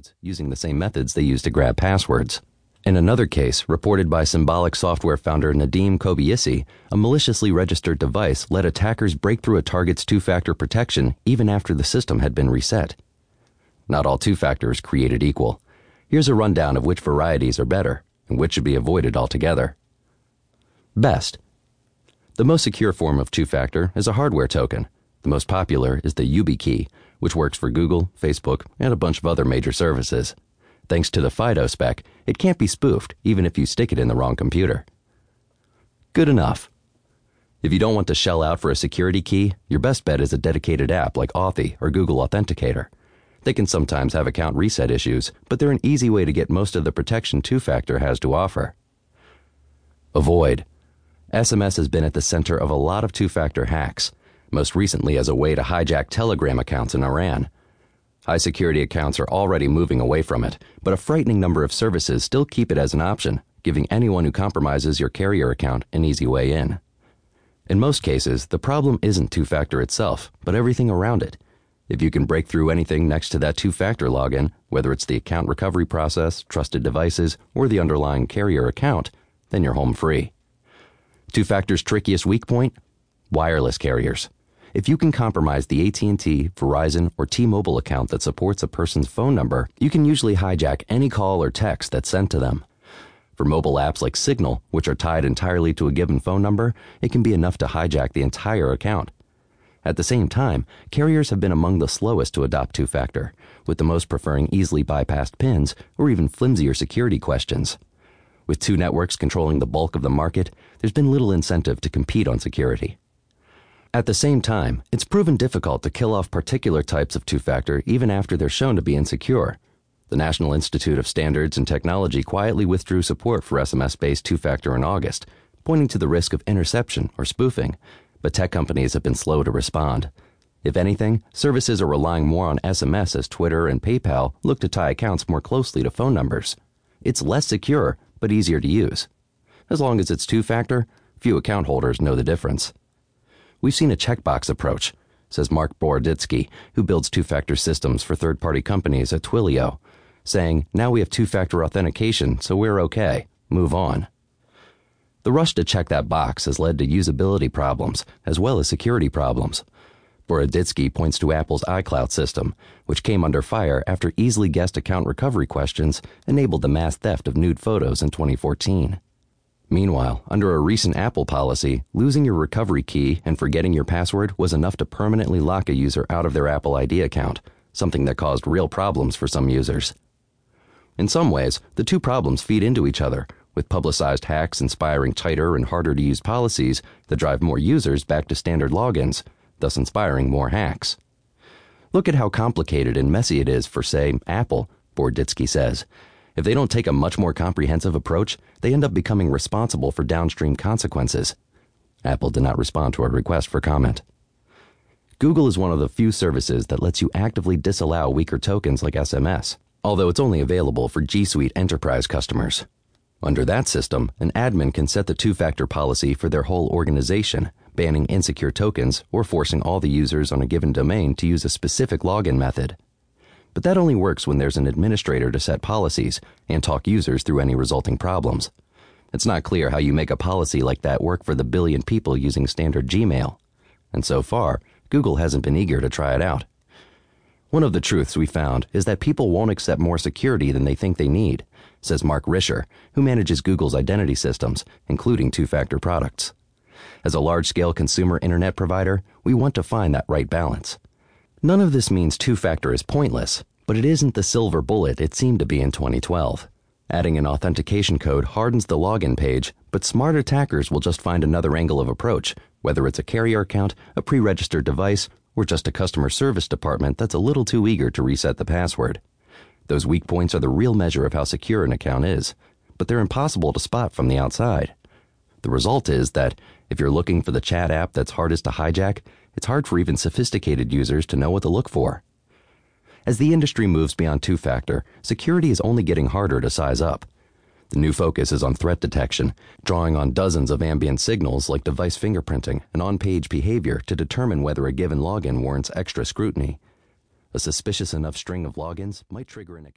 codes using the same methods they use to grab passwords. In another case, reported by Symbolic software founder Nadim Kobeissi, a maliciously registered device let attackers break through a target's two factor protection even after the system had been reset. Not all two factors created equal. Here's a rundown of which varieties are better and which should be avoided altogether. Best. The most secure form of two factor is a hardware token. The most popular is the YubiKey, which works for Google, Facebook, and a bunch of other major services. Thanks to the FIDO spec, it can't be spoofed even if you stick it in the wrong computer. Good enough. If you don't want to shell out for a security key, your best bet is a dedicated app like Authy or Google Authenticator. They can sometimes have account reset issues, but they're an easy way to get most of the protection two factor has to offer. Avoid. SMS has been at the center of a lot of two factor hacks most recently as a way to hijack Telegram accounts in Iran. High security accounts are already moving away from it, but a frightening number of services still keep it as an option, giving anyone who compromises your carrier account an easy way in. In most cases, the problem isn't two factor itself, but everything around it. If you can break through anything next to that two factor login, whether it's the account recovery process, trusted devices, or the underlying carrier account, then you're home free. Two factor's trickiest weak point? Wireless carriers. If you can compromise the AT&T, Verizon, or T-Mobile account that supports a person's phone number, you can usually hijack any call or text that's sent to them. For mobile apps like Signal, which are tied entirely to a given phone number, it can be enough to hijack the entire account. At the same time, carriers have been among the slowest to adopt two factor, with the most preferring easily bypassed pins or even flimsier security questions. With two networks controlling the bulk of the market, there's been little incentive to compete on security. At the same time, it's proven difficult to kill off particular types of two factor even after they're shown to be insecure. The National Institute of Standards and Technology quietly withdrew support for SMS based two factor in August, pointing to the risk of interception or spoofing, but tech companies have been slow to respond. If anything, services are relying more on SMS as Twitter and PayPal look to tie accounts more closely to phone numbers. It's less secure, but easier to use. As long as it's two factor, few account holders know the difference. We've seen a checkbox approach, says Mark Boroditsky, who builds two factor systems for third party companies at Twilio, saying, Now we have two factor authentication, so we're okay. Move on. The rush to check that box has led to usability problems as well as security problems. Boroditsky points to Apple's iCloud system, which came under fire after easily guessed account recovery questions enabled the mass theft of nude photos in 2014. Meanwhile, under a recent Apple policy, losing your recovery key and forgetting your password was enough to permanently lock a user out of their Apple ID account, something that caused real problems for some users. In some ways, the two problems feed into each other, with publicized hacks inspiring tighter and harder to use policies that drive more users back to standard logins, thus inspiring more hacks. Look at how complicated and messy it is for, say, Apple, Boroditsky says, if they don't take a much more comprehensive approach, they end up becoming responsible for downstream consequences. Apple did not respond to our request for comment. Google is one of the few services that lets you actively disallow weaker tokens like SMS, although it's only available for G Suite enterprise customers. Under that system, an admin can set the two factor policy for their whole organization, banning insecure tokens or forcing all the users on a given domain to use a specific login method. But that only works when there's an administrator to set policies and talk users through any resulting problems. It's not clear how you make a policy like that work for the billion people using standard Gmail. And so far, Google hasn't been eager to try it out. One of the truths we found is that people won't accept more security than they think they need, says Mark Risher, who manages Google's identity systems, including two factor products. As a large scale consumer internet provider, we want to find that right balance. None of this means two factor is pointless, but it isn't the silver bullet it seemed to be in 2012. Adding an authentication code hardens the login page, but smart attackers will just find another angle of approach, whether it's a carrier account, a pre registered device, or just a customer service department that's a little too eager to reset the password. Those weak points are the real measure of how secure an account is, but they're impossible to spot from the outside. The result is that if you're looking for the chat app that's hardest to hijack, it's hard for even sophisticated users to know what to look for. As the industry moves beyond two factor, security is only getting harder to size up. The new focus is on threat detection, drawing on dozens of ambient signals like device fingerprinting and on page behavior to determine whether a given login warrants extra scrutiny. A suspicious enough string of logins might trigger an account.